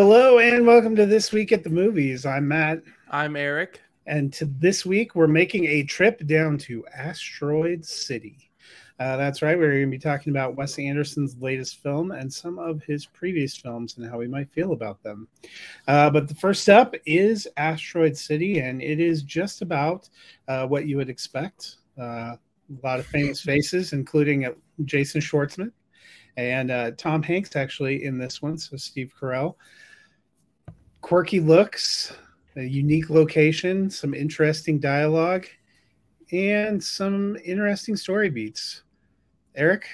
Hello and welcome to this week at the movies. I'm Matt, I'm Eric. and to this week we're making a trip down to Asteroid City. Uh, that's right, we're going to be talking about Wes Anderson's latest film and some of his previous films and how we might feel about them. Uh, but the first up is Asteroid City, and it is just about uh, what you would expect. Uh, a lot of famous faces, including uh, Jason Schwartzman and uh, Tom Hanks, actually, in this one. So Steve Carell. Quirky looks, a unique location, some interesting dialogue, and some interesting story beats. Eric,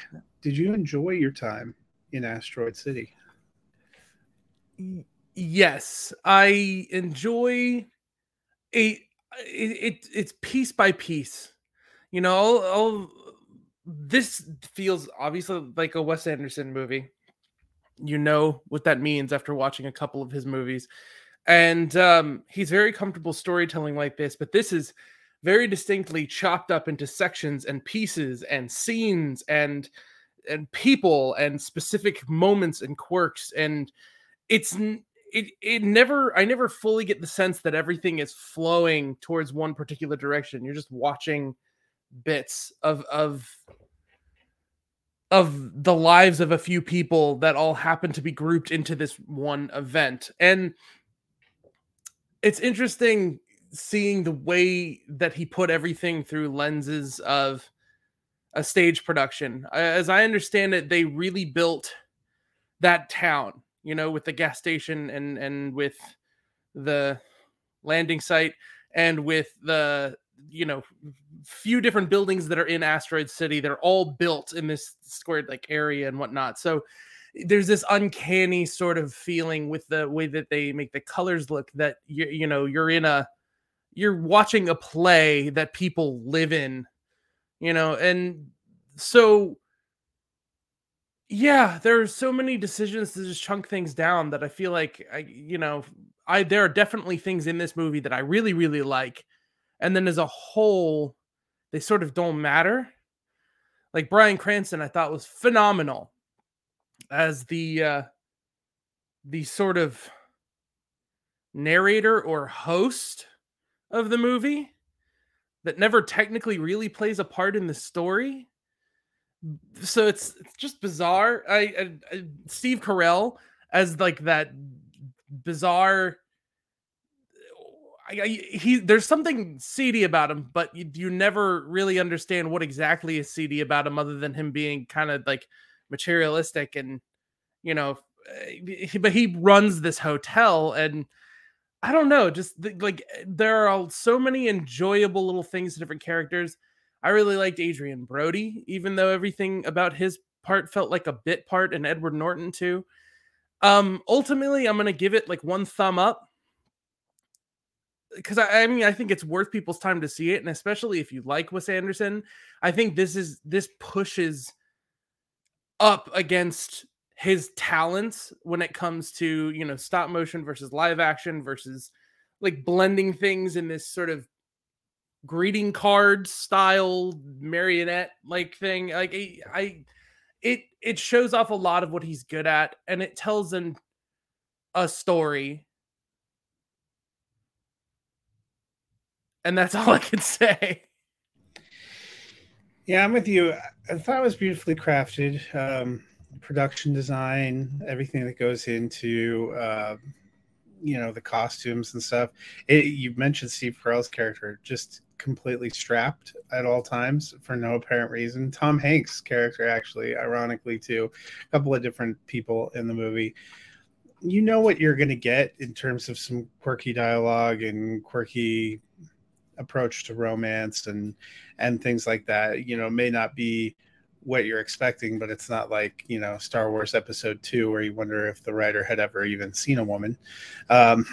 did you enjoy your time in Asteroid City? Yes, I enjoy it, it it's piece by piece. You know, I'll, I'll, this feels obviously like a Wes Anderson movie. You know what that means after watching a couple of his movies. And um, he's very comfortable storytelling like this, but this is very distinctly chopped up into sections and pieces and scenes and and people and specific moments and quirks and it's it it never I never fully get the sense that everything is flowing towards one particular direction. You're just watching bits of of of the lives of a few people that all happen to be grouped into this one event. And it's interesting seeing the way that he put everything through lenses of a stage production. As I understand it, they really built that town, you know, with the gas station and and with the landing site and with the you know few different buildings that are in asteroid city they're all built in this squared like area and whatnot. So there's this uncanny sort of feeling with the way that they make the colors look that you you know you're in a you're watching a play that people live in you know? And so yeah there are so many decisions to just chunk things down that i feel like i you know i there are definitely things in this movie that i really really like and then as a whole they sort of don't matter. Like bryan cranston i thought was phenomenal as the uh the sort of narrator or host of the movie that never technically really plays a part in the story. So it's it's just bizarre. I, I, I steve carell as like that bizarre I, he there's something seedy about him, but you, you never really understand what exactly is seedy about him, other than him being kind of like materialistic and you know. eh, But he runs this hotel, and I don't know, just the, like there are so many enjoyable little things to different characters. I really liked Adrien Brody, even though everything about his part felt like a bit part, and Edward Norton too. Um, ultimately, I'm gonna give it like one thumb up because I, I mean I think it's worth people's time to see it, and especially if you like Wes Anderson, I think this is this pushes up against his talents when it comes to you know stop motion versus live action versus like blending things in this sort of greeting card style marionette like thing. Like I, it it shows off a lot of what he's good at and it tells an a story and that's all I can say. Yeah, I'm with you. I thought it was beautifully crafted. Um, production design, everything that goes into, uh, you know, the costumes and stuff. It, you mentioned Steve Carell's character, just completely strapped at all times for no apparent reason. Tom Hanks' character, actually, ironically, too, a couple of different people in the movie. You know what you're going to get in terms of some quirky dialogue and quirky approach to romance and and things like that you know may not be what you're expecting but it's not like you know star wars episode 2 where you wonder if the writer had ever even seen a woman. Um,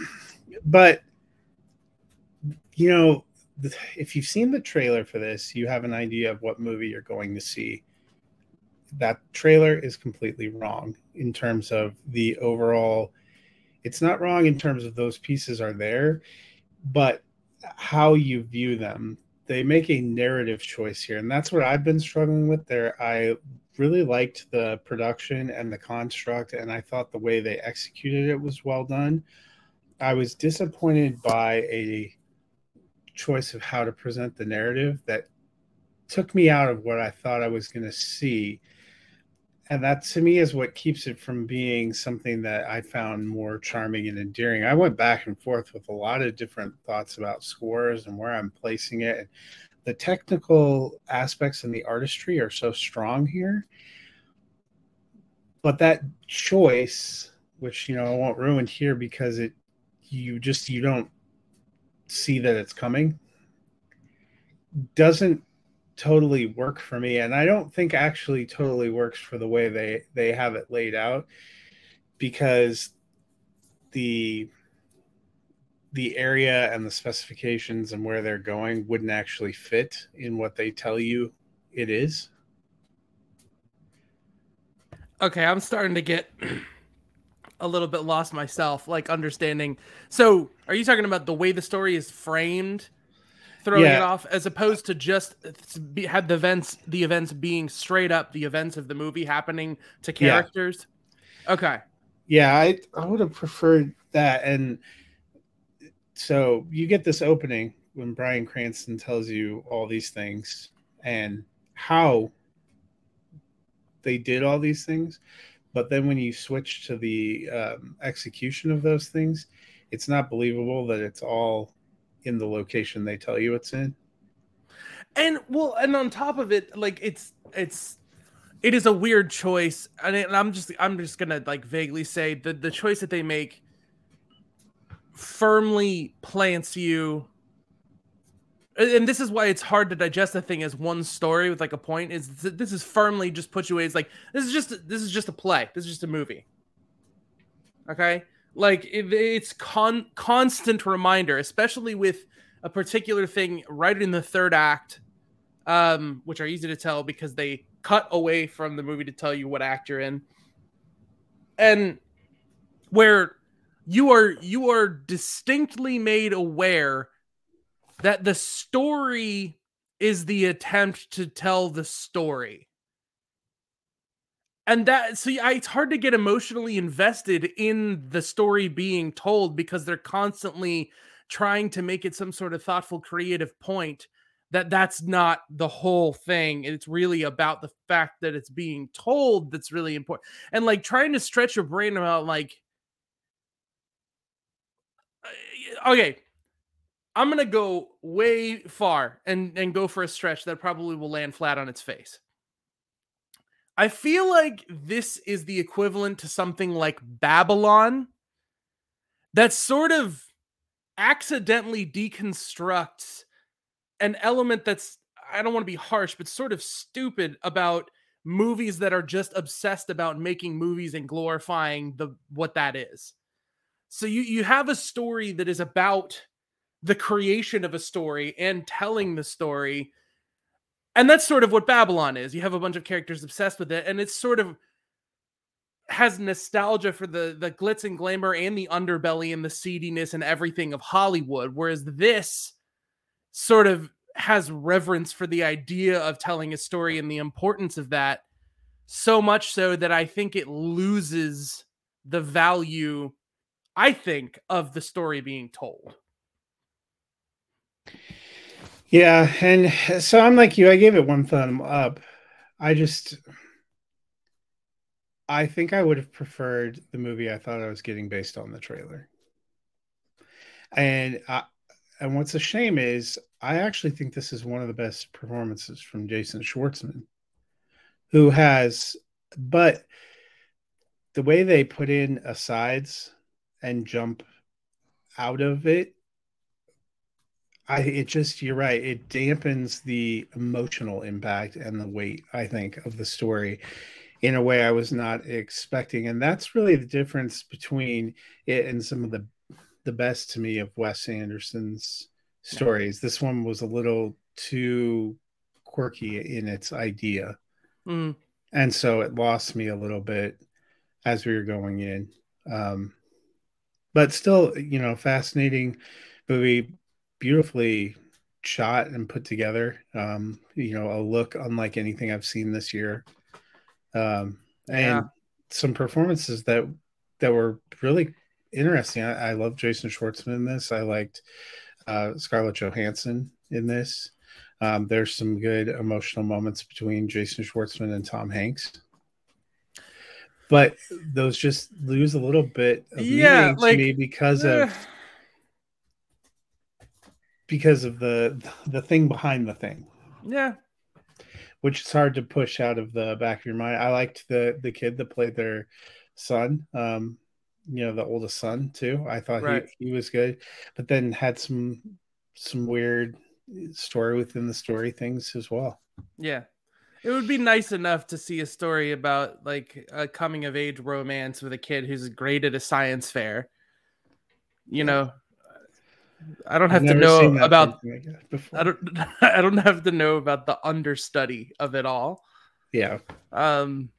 but you know if you've seen the trailer for this you have an idea of what movie you're going to see. That trailer is completely wrong in terms of the overall it's not wrong in terms of those pieces are there but how you view them. They make a narrative choice here, and that's what I've been struggling with. There, I really liked the production and the construct, and I thought the way they executed it was well done. I was disappointed by a choice of how to present the narrative that took me out of what I thought I was going to see. And that to me is what keeps it from being something that I found more charming and endearing. I went back and forth with a lot of different thoughts about scores and where I'm placing it. The technical aspects and the artistry are so strong here. But that choice, which you know I won't ruin here because it you just you don't see that it's coming doesn't totally work for me and i don't think actually totally works for the way they they have it laid out because the the area and the specifications and where they're going wouldn't actually fit in what they tell you it is okay i'm starting to get a little bit lost myself, like understanding. So, are you talking about the way the story is framed, throwing yeah. it off, as opposed to just had the events, the events being straight up the events of the movie happening to characters? Yeah. Okay. Yeah, I I would have preferred that, and so you get this opening when Bryan Cranston tells you all these things and how they did all these things but then when you switch to the um, execution of those things, it's not believable that it's all in the location they tell you it's in. And well, and on top of it, like it's it's it is a weird choice, and, I'm just I'm just gonna like vaguely say the the choice that they make firmly plants you. And this is why it's hard to digest the thing as one story with like a point is this is firmly just put you away. It's like this is just this is just a play. This is just a movie. Okay like it, it's con constant reminder especially with a particular thing right in the third act um which are easy to tell because they cut away from the movie to tell you what act you're in and where you are you are distinctly made aware that the story is the attempt to tell the story. And that see, I, it's hard to get emotionally invested in the story being told because they're constantly trying to make it some sort of thoughtful, creative point that that's not the whole thing. It's really about the fact that it's being told that's really important. And like trying to stretch your brain about like, uh, okay, I'm gonna go way far and and go for a stretch that probably will land flat on its face. I feel like this is the equivalent to something like Babylon that sort of accidentally deconstructs an element that's I don't want to be harsh, but sort of stupid about movies that are just obsessed about making movies and glorifying the what that is. So you you have a story that is about the creation of a story and telling the story. And that's sort of what Babylon is. You have a bunch of characters obsessed with it, and it's sort of has nostalgia for the the glitz and glamour and the underbelly and the seediness and everything of Hollywood, whereas this sort of has reverence for the idea of telling a story and the importance of that so much so that I think it loses the value I think of the story being told. Yeah, and so I'm like you. I gave it one thumb up. I just, I think I would have preferred the movie I thought I was getting based on the trailer. And I, and what's a shame is I actually think this is one of the best performances from Jason Schwartzman, who has, but the way they put in asides and jump out of it I it just you're right. It dampens the emotional impact and the weight, I think, of the story in a way I was not expecting. And that's really the difference between it and some of the the best to me of Wes Anderson's stories. This one was a little too quirky in its idea. Mm. And so it lost me a little bit as we were going in. Um, but still, you know, fascinating movie beautifully shot and put together. Um, you know, a look unlike anything I've seen this year. um, and yeah. some performances that that were really interesting. I, I love Jason Schwartzman in this. I liked uh, Scarlett Johansson in this. Um, there's some good emotional moments between Jason Schwartzman and Tom Hanks, but those just lose a little bit of yeah, like, to me because uh, of because of the the thing behind the thing. Yeah, which is hard to push out of the back of your mind. I liked the the kid that played their son. Um, you know, the oldest son too. I thought right. he, he was good, but then had some some weird story within the story things as well. Yeah. It would be nice enough to see a story about like a coming of age romance with a kid who's great at a science fair. You know, I don't have to know about I don't I don't have to know about the understudy of it all. Yeah. Um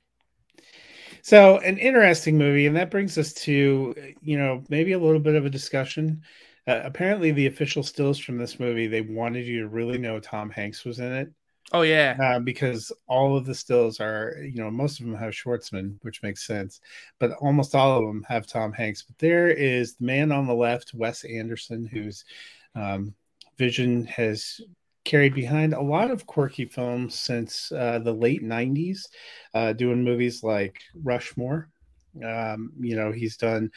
so an interesting movie and that brings us to you know maybe a little bit of a discussion. Uh, apparently the official stills from this movie they wanted you to really know Tom Hanks was in it. Oh yeah, uh, because all of the stills are, you know, most of them have Schwartzman, which makes sense, but almost all of them have Tom Hanks. But there is the man on the left, Wes Anderson, whose um, vision has carried behind a lot of quirky films since uh, the late '90s, uh, doing movies like Rushmore. Um, you know, he's done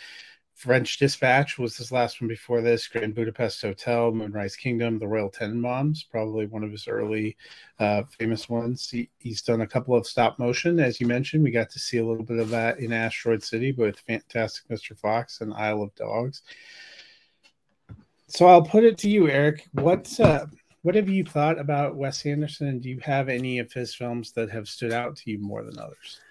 French Dispatch was his last one before this. Grand Budapest Hotel, Moonrise Kingdom, The Royal Tenenbaums, probably one of his early uh, famous ones. He, he's done a couple of stop motion, as you mentioned. We got to see a little bit of that in Asteroid City with Fantastic Mr. Fox and Isle of Dogs. So I'll put it to you, Eric. What's uh, what have you thought about Wes Anderson? And do you have any of his films that have stood out to you more than others?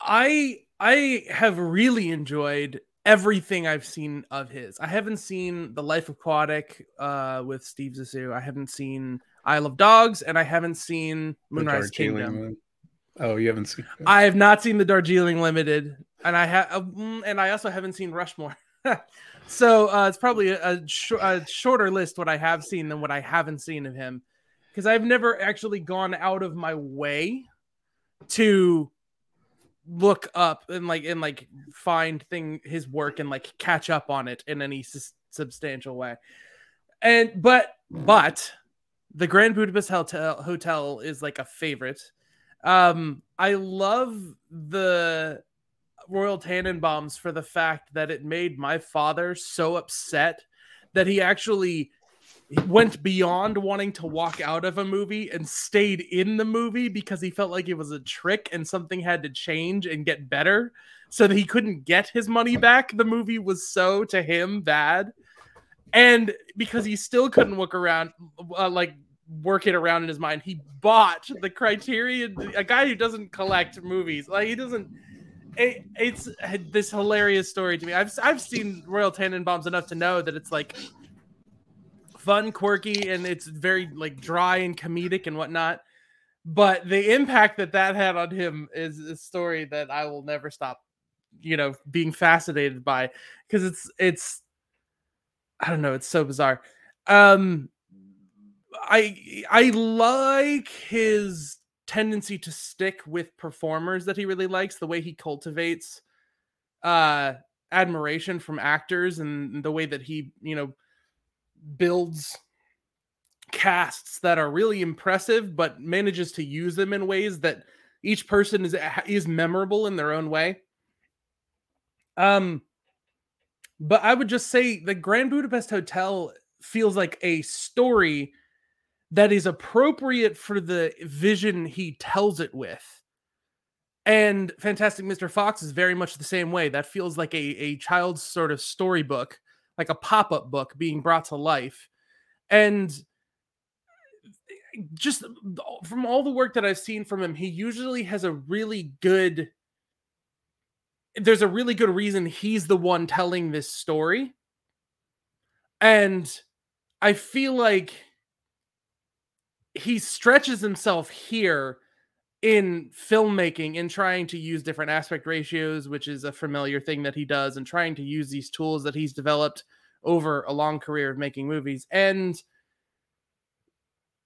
I I have really enjoyed everything I've seen of his. I haven't seen The Life Aquatic uh, with Steve Zissou. I haven't seen Isle of Dogs, and I haven't seen Moonrise Kingdom. Oh, you haven't seen? I have not seen the Darjeeling Limited, and I have, uh, mm, and I also haven't seen Rushmore. so uh, it's probably a, a, sh- a shorter list what I have seen than what I haven't seen of him, because I've never actually gone out of my way to look up and like and like find thing his work and like catch up on it in any s- substantial way. And but but the grand budapest hotel hotel is like a favorite. Um i love the royal tenenbaums for the fact that it made my father so upset that he actually went beyond wanting to walk out of a movie and stayed in the movie because he felt like it was a trick and something had to change and get better so that he couldn't get his money back. The movie was so to him bad. And because he still couldn't look around uh, like work it around in his mind he bought the criterion a guy who doesn't collect movies. Like he doesn't it, it's this hilarious story to me. I've i've seen royal tenenbaums enough to know that it's like fun, quirky, and it's very like dry and comedic and whatnot. But the impact that that had on him is a story that I will never stop, you know, being fascinated by because it's it's I don't know, it's so bizarre. Um, I I like his tendency to stick with performers that he really likes, the way he cultivates uh admiration from actors and the way that he, you know, builds casts that are really impressive but manages to use them in ways that each person is is memorable in their own way. Um but i would just say the grand budapest hotel feels like a story that is appropriate for the vision he tells it with. And fantastic mr fox is very much the same way. That feels like a, a child's sort of storybook like a pop-up book being brought to life and just from all the work that I've seen from him, he usually has a really good there's a really good reason he's the one telling this story. And I feel like he stretches himself here in filmmaking and trying to use different aspect ratios, which is a familiar thing that he does, and trying to use these tools that he's developed over a long career of making movies. And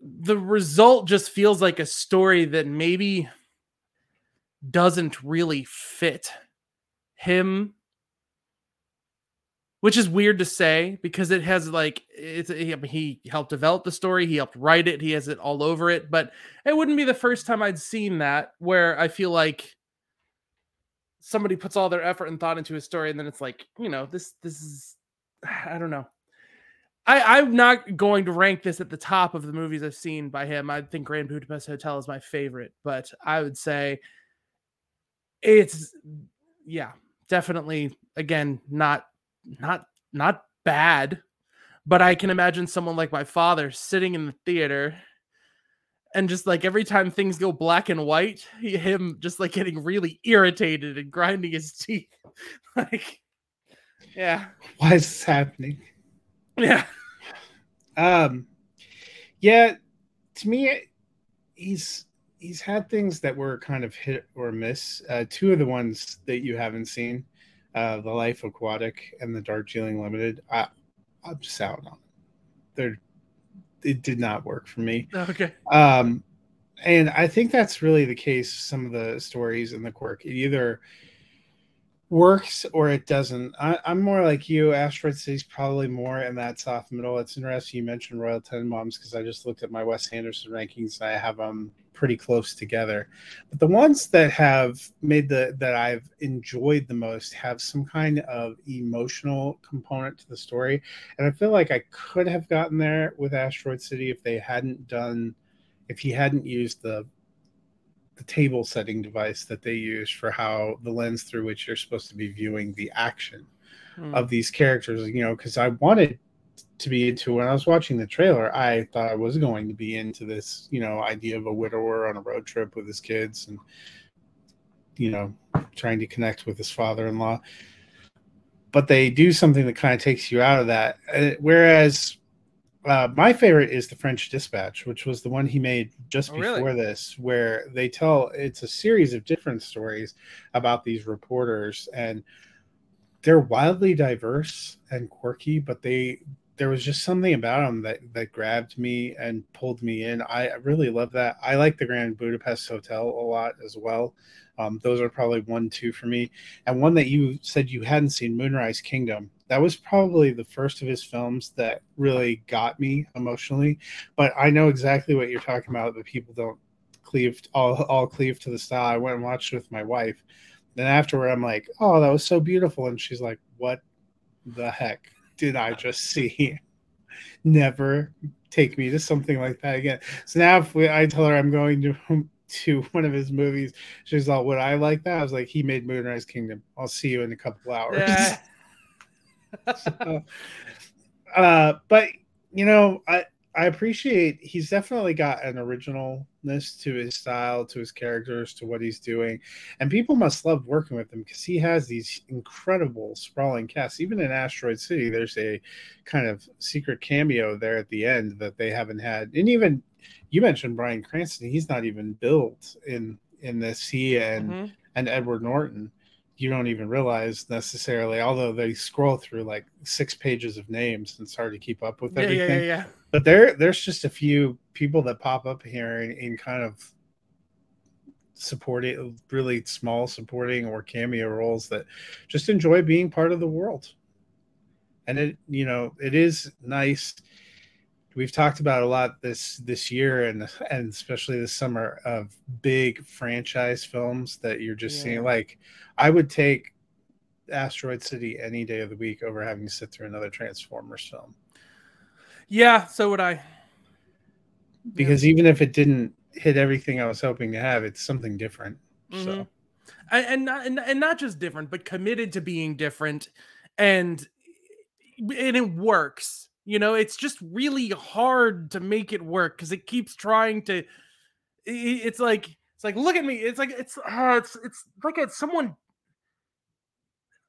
the result just feels like a story that maybe doesn't really fit him which is weird to say because it has like it's he helped develop the story he helped write it he has it all over it but it wouldn't be the first time i'd seen that where i feel like somebody puts all their effort and thought into a story and then it's like you know this this is i don't know I, I'm not going to rank this at the top of the movies I've seen by him. I think Grand Budapest Hotel is my favorite, but I would say it's yeah, definitely again not not not bad, but I can imagine someone like my father sitting in the theater and just like every time things go black and white, him just like getting really irritated and grinding his teeth. like, yeah. Why is this happening? Yeah. Um, yeah. To me, he's he's had things that were kind of hit or miss. Uh, two of the ones that you haven't seen, uh, the Life Aquatic and the Darjeeling Limited. I, I'm just out on it. They're it did not work for me. Okay. Um, and I think that's really the case. Some of the stories in the quirk, it either works or it doesn't. I, am more like you. Asteroid City's probably more in that soft middle. It's interesting you mentioned Royal Ten Tenenbaums because I just looked at my Wes Anderson rankings and I have them pretty close together. But the ones that have made the that I've enjoyed the most have some kind of emotional component to the story, and I feel like I could have gotten there with Asteroid City if they hadn't done, if he hadn't used the the table setting device that they use for how the lens through which you're supposed to be viewing the action mm. of these characters you know because i wanted to be into when i was watching the trailer i thought i was going to be into this you know idea of a widower on a road trip with his kids and you know trying to connect with his father-in-law but they do something that kind of takes you out of that uh, whereas uh, my favorite is the French Dispatch, which was the one he made just oh, before really? this, where they tell it's a series of different stories about these reporters, and they're wildly diverse and quirky, but they there was just something about them that that grabbed me and pulled me in. I really love that. I like the Grand Budapest Hotel a lot as well. Um, those are probably one, two for me, and one that you said you hadn't seen, Moonrise Kingdom that was probably the first of his films that really got me emotionally. But I know exactly what you're talking about. That people don't cleave all all cleave to the style. I went and watched with my wife. Then afterward, I'm like, "Oh, that was so beautiful," and she's like, "What the heck did I just see?" Never take me to something like that again. So now, if we, I tell her I'm going to to one of his movies, she's like, "Would I like that?" I was like, "He made Moonrise Kingdom. I'll see you in a couple hours." Yeah. so, uh, but you know, I I appreciate he's definitely got an originalness to his style, to his characters, to what he's doing, and people must love working with him because he has these incredible sprawling casts. Even in Asteroid City, there's a kind of secret cameo there at the end that they haven't had, and even you mentioned Bryan Cranston. He's not even built in in this. He and mm-hmm. and Edward Norton you don't even realize necessarily, although they scroll through like six pages of names and it's hard to keep up with everything. Yeah, yeah, yeah. But there, there's just a few people that pop up here in kind of supporting, really small supporting or cameo roles that just enjoy being part of the world. And it, you know, it is nice we've talked about a lot this this year and and especially this summer of big franchise films that you're just yeah. seeing like i would take asteroid city any day of the week over having to sit through another transformers film yeah so would i because yeah. even if it didn't hit everything i was hoping to have it's something different mm-hmm. so and, not and, and not just different but committed to being different and and it works you know, it's just really hard to make it work because it keeps trying to. It's like it's like look at me. It's like it's uh, it's it's like it's someone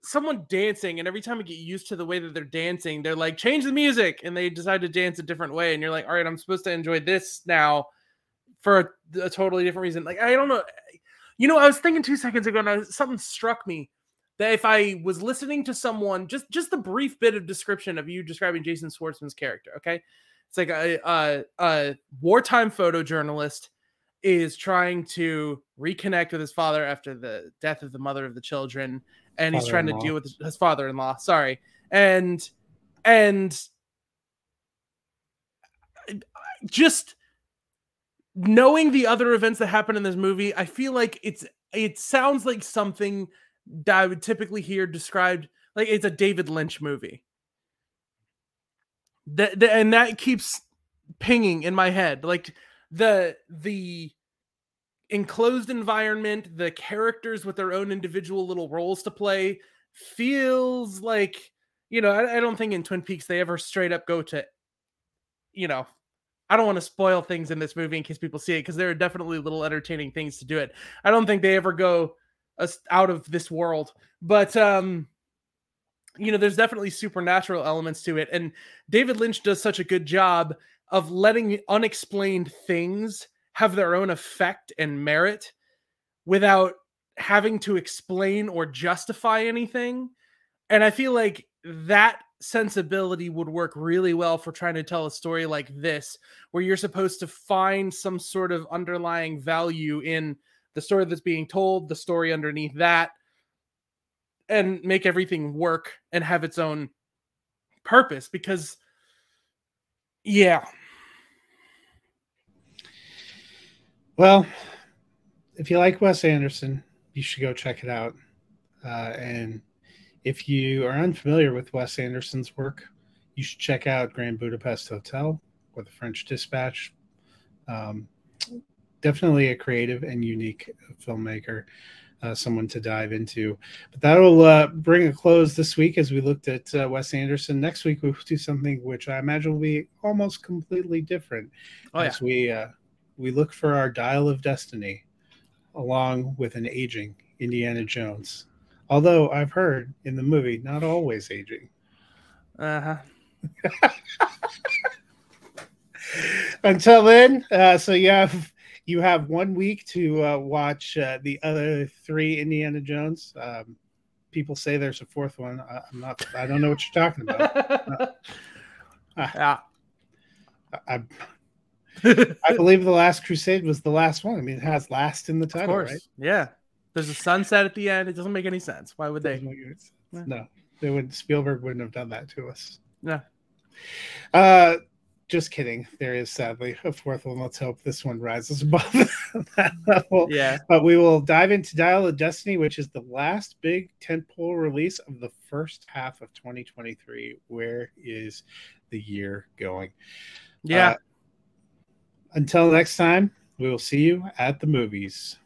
someone dancing and every time I get used to the way that they're dancing, they're like, change the music, and they decide to dance a different way. And you're like, all right, I'm supposed to enjoy this now for a, a totally different reason. Like, I don't know. You know, I was thinking two seconds ago, and I, something struck me that if I was listening to someone, just just the brief bit of description of you describing Jason Schwartzman's character, okay, it's like a a, a wartime photojournalist, is trying to reconnect with his father after the death of the mother of the children and he's trying to deal with his father-in-law sorry. And and just knowing the other events that happen in this movie i feel like it's it sounds like something i would typically hear described like it's a david lynch movie. That, and that keeps pinging in my head like the the enclosed environment, the characters with their own individual little roles to play feels like you know I, I, don't think in twin peaks they ever straight up go to you know i don't want to spoil things in this movie in case people see it because there are definitely little entertaining things to do it. I don't think they ever go out of this world but um you know there's definitely supernatural elements to it and david lynch does such a good job of letting unexplained things have their own effect and merit without having to explain or justify anything. And I feel like that sensibility would work really well for trying to tell a story like this, where you're supposed to find some sort of underlying value in the story that's being told, the story underneath that, and make everything work and have its own purpose. Because, yeah, Well, if you like Wes Anderson, you should go check it out. Uh, and if you are unfamiliar with Wes Anderson's work, you should check out Grand Budapest Hotel or The French Dispatch. Um, definitely a creative and unique filmmaker, uh, someone to dive into. But that'll uh, bring a close this week as we looked at uh, Wes Anderson. Next week, we'll do something which I imagine will be almost completely different oh, as yeah. we uh, we look for our dial of destiny along with an aging Indiana Jones. Although I've heard in the movie, not always aging. Uh huh. Until then, uh, so you have you have one week to uh, watch uh, the other three Indiana Jones. Um, people say there's a fourth one. I, am not. I don't know what you're talking about. yeah. I, I believe the Last Crusade was the last one. I mean, it has last in the title, right? Yeah. There's a sunset at the end. It doesn't make any sense. Why would they? No, they would. Spielberg wouldn't have done that to us. Yeah. Uh, just kidding. There is sadly a fourth one. Let's hope this one rises above that level. Yeah. But we will dive into Dial of Destiny, which is the last big tentpole release of the first half of 2023. Where is the year going? Yeah. Uh, until next time, we will see you at the movies.